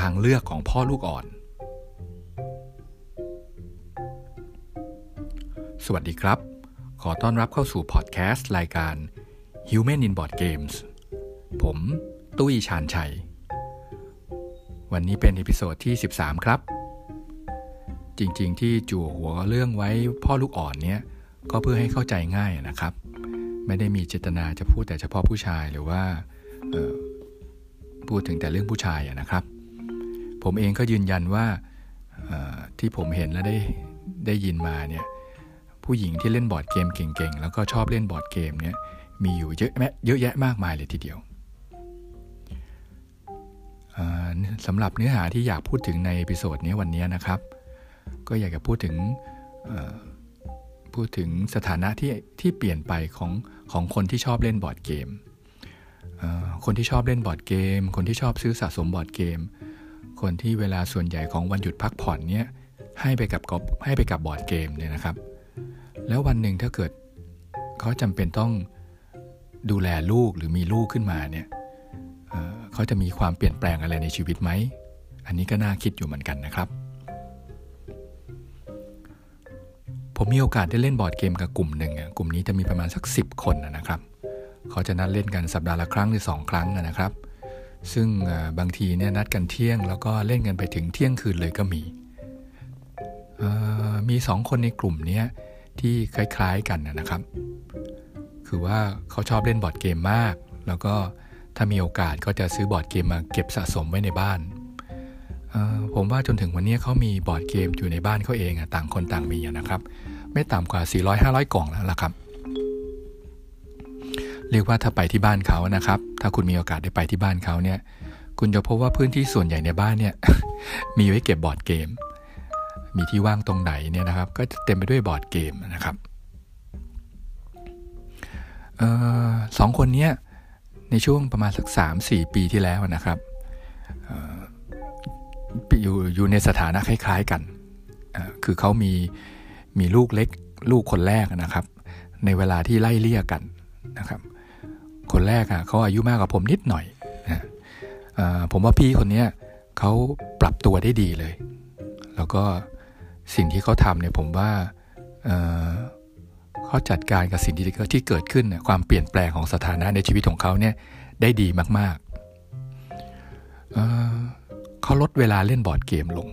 ทางเลือกของพ่อลูกอ่อน สวัสดีครับ ขอต้อนรับเข้าสู่พอดแคสต์รายการ Human in Board Games ผม ตุ้ยชาญชัย วันนี้เป็น episode ที่ 13 ครับ จริงๆ ที่จั่วหัวเรื่องไว้พ่อลูกอ่อนเนี้ยก็เพื่อให้เข้าใจง่ายนะครับ ไม่ได้มีเจตนาจะพูดแต่เฉพาะผู้ชายหรือว่าพูดถึงแต่เรื่องผู้ชายนะครับ ผมเองก็ยืนยันว่าที่ผมเห็นและได้ได้ยินมาเนี่ยผู้หญิงที่เล่นบอร์ดเกมเก่งๆ แล้วก็ชอบเล่นบอร์ดเกมเนี่ยมีอยู่เยอะเยอะแยะมากมายเลยทีเดียวสำหรับเนื้อหาที่อยากพูดถึงใน episode นี้วันนี้นะครับ ก็อยากจะพูดถึงพูดถึงสถานะที่ที่เปลี่ยนไปของของคนที่ชอบเล่นบอร์ดเกม คนที่ชอบเล่นบอร์ดเกม คนที่ชอบซื้อสะสมบอร์ดเกม คนที่เวลาส่วนใหญ่ของวันหยุดพักผ่อนเนี่ยให้ไปกับกับให้ไปกับบอร์ดเกมเนี่ยนะครับ แล้ววันหนึ่งถ้าเกิดเขาจำเป็นต้องดูแลลูกหรือมีลูกขึ้นมาเนี่ยเขาจะมีความเปลี่ยนแปลงอะไรในชีวิตไหม อันนี้ก็น่าคิดอยู่เหมือนกันนะครับ ผมมีโอกาสได้เล่นบอร์ดเกมกับกลุ่มหนึ่งกลุ่มนี้จะมีประมาณสัก 10 คนนะครับ เขาจะนัดเล่นกันสัปดาห์ละครั้งหรือสองครั้งนะครับ ซึ่งบางทีเนี่ยนัดกันเที่ยง แล้วก็เล่นกันไปถึงเที่ยงคืนเลยก็มี มีสองคนในกลุ่มนี้ที่คล้าย ๆกันนะครับ คือว่าเขาชอบเล่นบอร์ดเกมมาก แล้วก็ถ้ามีโอกาสก็จะซื้อบอร์ดเกมมาเก็บสะสมไว้ในบ้านผมว่าจนถึงวันนี้เขามีบอร์ดเกมอยู่ในบ้านเขาเองต่างคนต่างมีนะครับ ไม่ต่ำกว่า 400-500 กล่องแล้วล่ะครับ เรียกว่าถ้าไปที่บ้านเขานะครับ ถ้าคุณมีโอกาสได้ไปที่บ้านเขาเนี่ย คุณจะพบว่าพื้นที่ส่วนใหญ่ในบ้านเนี่ย มีไว้เก็บบอร์ดเกม มีที่ว่างตรงไหนเนี่ยนะครับ ก็เต็มไปด้วยบอร์ดเกมนะครับออสองคนนี้ในช่วงประมาณสักสามสี่ปีที่แล้วนะครับอยู่อยู่ในสถานะคล้าย ๆกัน คือเขามีมีลูกเล็กลูกคนแรกนะครับ ในเวลาที่ไล่เลี่ยกันนะครับ คนแรกอะเขาอายุมากกว่าผมนิดหน่อยนะผมว่าพี่คนนี้เขาปรับตัวได้ดีเลย แล้วก็สิ่งที่เขาทำเนี่ยผมว่าเขาจัดการกับสิ่งที่ที่เกิดขึ้นความเปลี่ยนแปลงของสถานะในชีวิตของเขาเนี่ยได้ดีมากๆเเขาลดเวลาเล่นบอร์ดเกมลง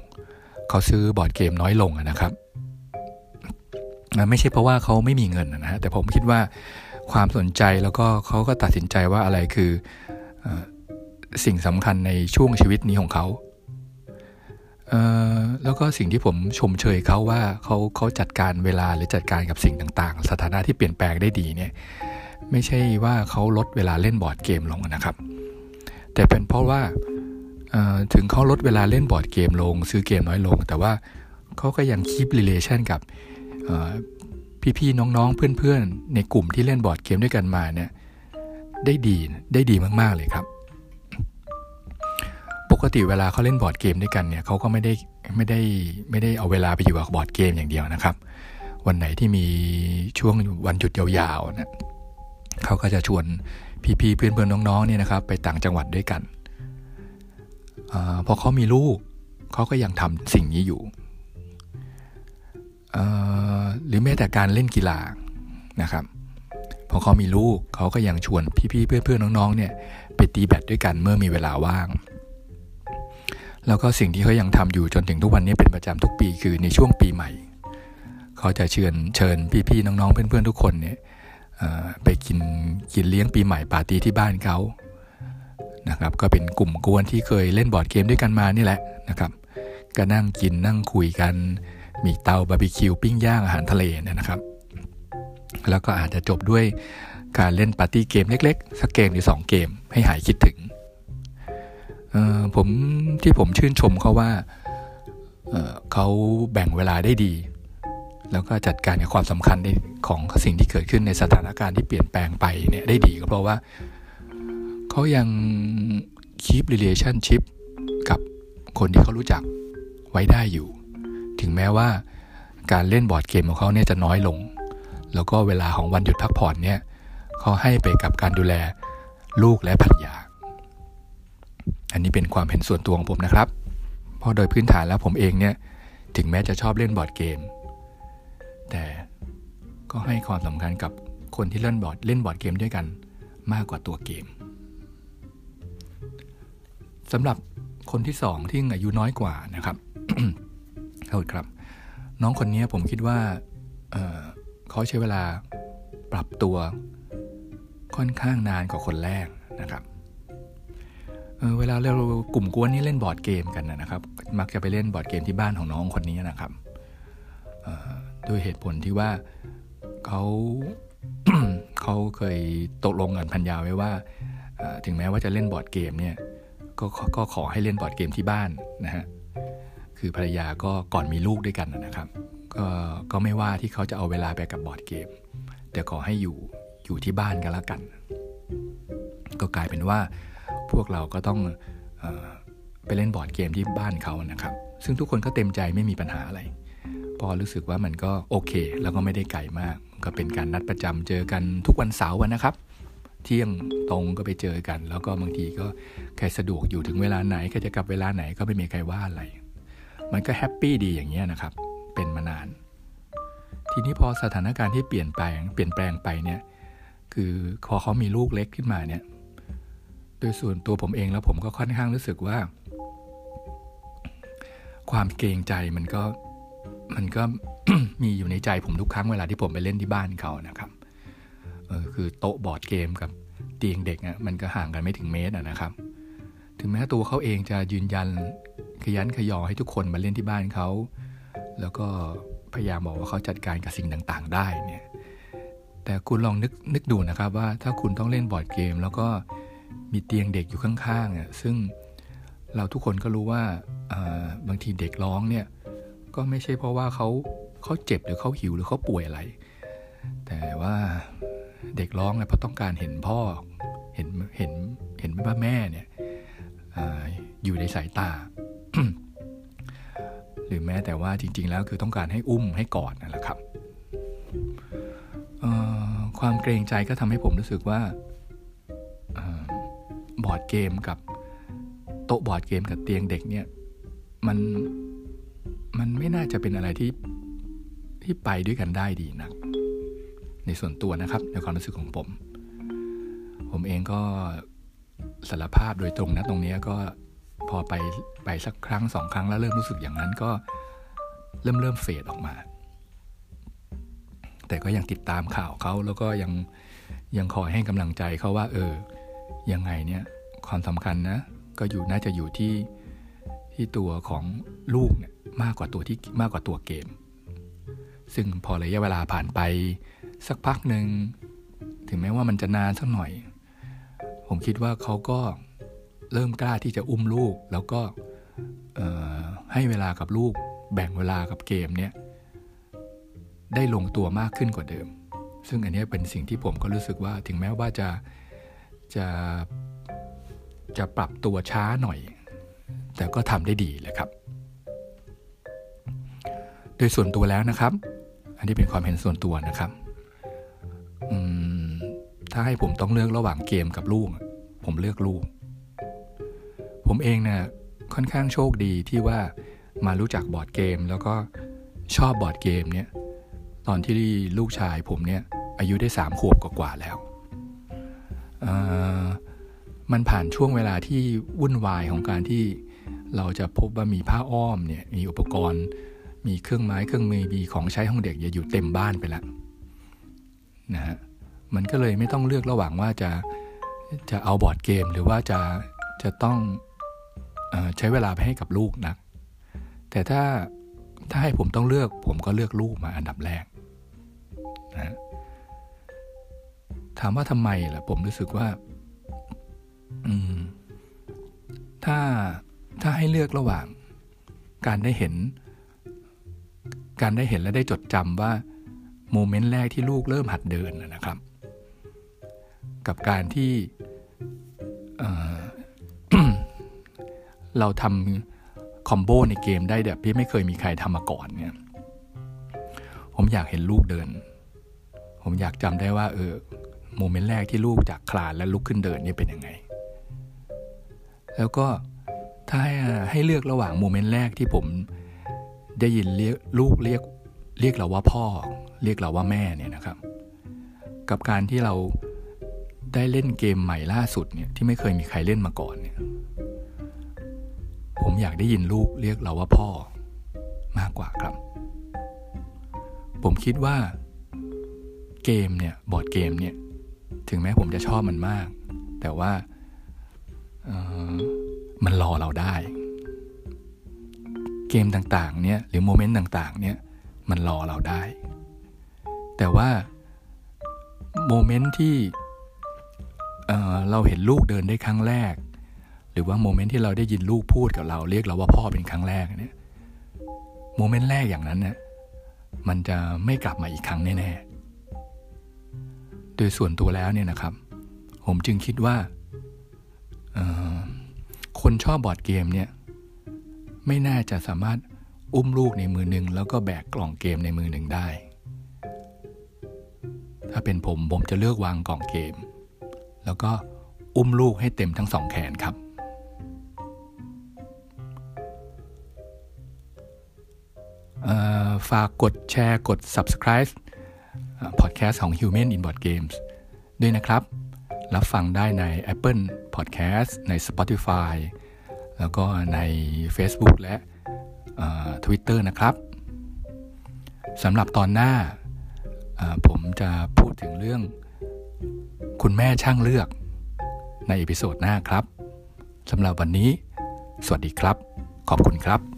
เขาซื้อบอร์ดเกมน้อยลงนะครับ ไม่ใช่เพราะว่าเขาไม่มีเงินนะฮะแต่ผมคิดว่า ความสนใจแล้วก็เขาก็ตัดสินใจว่าอะไรคืออสิ่งสำคัญในช่วงชีวิตนี้ของเขาแล้วก็สิ่งที่ผมชมเชยเขาว่าเขาเขาจัดการเวลาหรือจัดการกับสิ่งต่างๆ สถานะที่เปลี่ยนแปลงได้ดีเนี่ยไม่ใช่ว่าเขาลดเวลาเล่นบอร์ดเกมลงนะครับ แต่เป็นเพราะว่าถึงเขาลดเวลาเล่นบอร์ดเกมลง ซื้อเกมน้อยลง แต่ว่าเขาก็ยัง keep relation กับ พี่ๆน้องๆเพื่อนๆ ในกลุ่มที่เล่นบอร์ดเกมด้วยกันมาเนี่ยได้ดีได้ดีมากๆเลยครับ ปกติเวลาเขาเล่นบอร์ดเกมด้วยกันเนี่ยเขาก็ไม่ได้ไม่ได้ไม่ได้เอาเวลาไปอยู่กับบอร์ดเกมอย่างเดียวนะครับ วันไหนที่มีช่วงวันหยุดยาวๆนะเขาก็จะชวนพี่ๆเพื่อนๆน้องๆเนี่ยนะครับ ไปต่างจังหวัดด้วยกันอพอเขามีลูกเขาก็ยังทำสิ่งนี้อยู่ หรือแม้แต่การเล่นกีฬานะครับพอเขามีลูกเขาก็ยังชวนพี่ๆเพื่อนๆน้องๆเนี่ยไปตีแบดด้วยกันเมื่อมีเวลาว่าง แล้วก็สิ่งที่เขายังทำอยู่จนถึงทุกวันนี้เป็นประจำทุกปีคือในช่วงปีใหม่ เขาจะเชิญเชิญพี่ๆน้องๆเพื่อนๆทุกคนเนี่ยไปกินกินเลี้ยงปีใหม่ปาร์ตี้ที่บ้านเขานะครับก็เป็นกลุ่มก๊วนที่เคยเล่นบอร์ดเกมด้วยกันมานี่แหละนะครับก็นั่งกินนั่งคุยกัน มีเตาบาร์บีคิวปิ้งย่างอาหารทะเลเนี่ยนะครับ แล้วก็อาจจะจบด้วยการเล่นปาร์ตี้เกมเล็กๆ สักเกมหรือสองเกมให้หายคิดถึงผมที่ผมชื่นชมเขาว่าเเขาแบ่งเวลาได้ดี แล้วก็จัดการกับความสำคัญของสิ่งที่เกิดขึ้นในสถานการณ์ที่เปลี่ยนแปลงไปเนี่ยได้ดีก็เพราะว่าเขายังคีป relationship กับคนที่เขารู้จักไว้ได้อยู่ ถึงแม้ว่าการเล่นบอร์ดเกมของเขาเนี่ยจะน้อยลง แล้วก็เวลาของวันหยุดพักผ่อนเนี่ยเขาให้ไปกับการดูแลลูกและภรรยา อันนี้เป็นความเห็นส่วนตัวของผมนะครับ เพราะโดยพื้นฐานแล้วผมเองเนี่ยถึงแม้จะชอบเล่นบอร์ดเกม แต่ก็ให้ความสำคัญกับคนที่เล่นบอร์ดเล่นบอร์ดเกมด้วยกันมากกว่าตัวเกมสำหรับคนที่สองที่อายุน้อยกว่านะครับ เอาครับ น้องคนนี้ผมคิดว่าเขาใช้เวลาปรับตัวค่อนข้างนานกว่าคนแรกนะครับเวลาเรากลุ่มก๊วนนี้เล่นบอร์ดเกมกันนะครับ มักจะไปเล่นบอร์ดเกมที่บ้านของน้องคนนี้นะครับด้วยเหตุผลที่ว่าเขาเขาเคยตกลงกับภรรยาไว้ว่า ถึงแม้ว่าจะเล่นบอร์ดเกมเนี่ยก็ก็ขอให้เล่นบอร์ดเกมที่บ้านนะฮะ คือภรรยาก็ก่อนมีลูกด้วยกันนะครับ ก็ก็ไม่ว่าที่เขาจะเอาเวลาไปกับบอร์ดเกม แต่ขอให้อยู่อยู่ที่บ้านกันละกัน ก็กลายเป็นว่าพวกเราก็ต้องอไปเล่นบอร์ดเกมที่บ้านเขานะครับ ซึ่งทุกคนก็เต็มใจไม่มีปัญหาอะไร พอรู้สึกว่ามันก็โอเค แล้วก็ไม่ได้ไกลมาก ก็เป็นการนัดประจำเจอกันทุกวันเสาร์นะครับ เที่ยงตรงก็ไปเจอกัน แล้วก็บางทีก็ใครสะดวกอยู่ถึงเวลาไหนใครจะกลับเวลาไหนก็ไม่มีใครว่าอะไร มันก็แฮปปี้ดีอย่างเงี้ยนะครับ เป็นมานาน ทีนี้พอสถานการณ์ที่เปลี่ยนแปลงเปลี่ยนแปลงไปเนี่ย คือพอเขามีลูกเล็กขึ้นมาเนี่ย โดยส่วนตัวผมเองแล้วผมก็ค่อนข้างรู้สึกว่า ความเกรงใจมันก็มันก็มีอยู่ในใจผมทุกครั้งเวลาที่ผมไปเล่นที่บ้านเขานะครับเออคือโต๊ะบอร์ดเกมกับเตียงเด็กอะมันก็ห่างกันไม่ถึงเมตรนะครับ ถึงแม้ตัวเขาเองจะยืนยัน ขยันขยอให้ทุกคนมาเล่นที่บ้านเขา แล้วก็พยายามบอกว่าเขาจัดการกับสิ่งต่างๆ ได้เนี่ย แต่คุณลองนึกนึกดูนะครับว่าถ้าคุณต้องเล่นบอร์ดเกม แล้วก็มีเตียงเด็กอยู่ข้างๆอะซึ่งเราทุกคนก็รู้ว่าบางทีเด็กร้องเนี่ยก็ไม่ใช่เพราะว่าเขาเขาเจ็บหรือเขาหิวหรือเขาป่วยอะไร แต่ว่าเด็กร้องเนี่ยเพราะต้องการเห็นพ่อเห็นเห็นเห็นว่าแม่เนี่ยออยู่ในสายตา หรือแม้แต่ว่าจริง ๆ แล้วคือต้องการให้อุ้มให้กอดนั่นแหละครับความเกรงใจก็ทำให้ผมรู้สึกว่าบอร์ดเกมกับโต๊ะบอร์ดเกมกับเตียงเด็กเนี่ย มันมันไม่น่าจะเป็นอะไรที่ที่ไปด้วยกันได้ดีนะในส่วนตัวนะครับ ในความรู้สึกของผม ผมเองก็สารภาพโดยตรงนะตรงนี้ก็ พอไปไปสักครั้งสองครั้งแล้วเริ่มรู้สึกอย่างนั้นก็เริ่มเริ่มเฟดออกมา แต่ก็ยังติดตามข่าวเขาแล้วก็ยังยังคอยให้กำลังใจเขาว่า เออ ยังไงเนี่ยความสำคัญนะ ก็อยู่น่าจะอยู่ที่ที่ตัวของลูกเนี่ยมากกว่าตัวที่มากกว่าตัวเกม ซึ่งพอระยะเวลาผ่านไปสักพักหนึ่งถึงแม้ว่ามันจะนานสักหน่อย ผมคิดว่าเขาก็ เริ่มกล้าที่จะอุ้มลูก แล้วก็ให้เวลากับลูก แบ่งเวลากับเกมเนี่ยได้ลงตัวมากขึ้นกว่าเดิม ซึ่งอันนี้เป็นสิ่งที่ผมก็รู้สึกว่าถึงแม้ว่าจะจะจะปรับตัวช้าหน่อย แต่ก็ทำได้ดีเลยครับ โดยส่วนตัวแล้วนะครับ อันนี้เป็นความเห็นส่วนตัวนะครับถ้าให้ผมต้องเลือกระหว่างเกมกับลูก ผมเลือกลูก ผมเองเนะี่ยค่อนข้างโชคดีที่ว่ามารู้จักบอร์ดเกม แล้วก็ชอบบอร์ดเกมเนี่ยตอนที่ลูกชายผมเนี่ยอายุได้สามขวบกว่าแล้ว มันผ่านช่วงเวลาที่วุ่นวายของการที่เราจะพบว่ามีผ้าอ้อมเนี่ยมีอุปกรณ์ มีเครื่องไม้เครื่องมือมีของใช้ของเด็กอย่าอยู่เต็มบ้านไปแล้วนะฮะมันก็เลยไม่ต้องเลือกระหว่างว่าจะจะเอาบอร์ดเกม หรือว่าจะจะต้อง ใช้เวลาไปให้กับลูกนะแต่ถ้าถ้าให้ผมต้องเลือก ผมก็เลือกลูกมาอันดับแรกนะถามว่าทำไมล่ะผมรู้สึกว่าอืมถ้าถ้าให้เลือกระหว่าง การได้เห็น การได้เห็นและได้จดจำว่าโมเมนต์แรกที่ลูกเริ่มหัดเดินนะครับ กับการที่ เราทำคอมโบในเกมได้แบบที่ไม่เคยมีใครทำมาก่อนเนี่ย ผมอยากเห็นลูกเดิน ผมอยากจำได้ว่า เออ moment แรกที่ลูกจากคลานและลุกขึ้นเดินนี่เป็นยังไง แล้วก็ถ้าให้ให้เลือกระหว่าง moment แรกที่ผมได้ยินเรียกลูกเรียกเรียกเราว่าพ่อ เรียกเราว่าแม่เนี่ยนะครับ กับการที่เราได้เล่นเกมใหม่ล่าสุดเนี่ยที่ไม่เคยมีใครเล่นมาก่อนเนี่ย อยากได้ยินลูกเรียกเราว่าพ่อมากกว่าครับ ผมคิดว่า เกมเนี่ยบอร์ดเกมเนี่ย ถึงแม้ผมจะชอบมันมาก แต่ว่ามันรอเราได้ เกมต่างๆเนี่ยหรือโมเมนต์ต่างๆเนี่ยมันรอเราได้ แต่ว่า moment ที่เราเห็นลูกเดินได้ครั้งแรก หรือว่า moment ที่เราได้ยินลูกพูดกับเรา เรียกเราว่าพ่อเป็นครั้งแรกเนี่ย moment แรกอย่างนั้นเนี่ยมันจะไม่กลับมาอีกครั้งแน่ๆโดยส่วนตัวแล้วเนี่ยนะครับ ผมจึงคิดว่าคนชอบบอร์ดเกมเนี่ยไม่น่าจะสามารถอุ้มลูกในมือหนึ่งแล้วก็แบกกล่องเกมในมือหนึ่งได้ ถ้าเป็นผมผมจะเลือกวางกล่องเกม แล้วก็อุ้มลูกให้เต็มทั้งสองแขนครับ ฝากกดแชร์กด subscribe พอดแคสต์ของ Human in Board Games ด้วยนะครับ รับฟังได้ใน Apple Podcast ใน Spotify แล้วก็ใน Facebook และ Twitter นะครับสำหรับตอนหน้า ผมจะพูดถึงเรื่องคุณแม่ช่างเลือกในอีพิโซดหน้าครับสำหรับวันนี้ สวัสดีครับ ขอบคุณครับ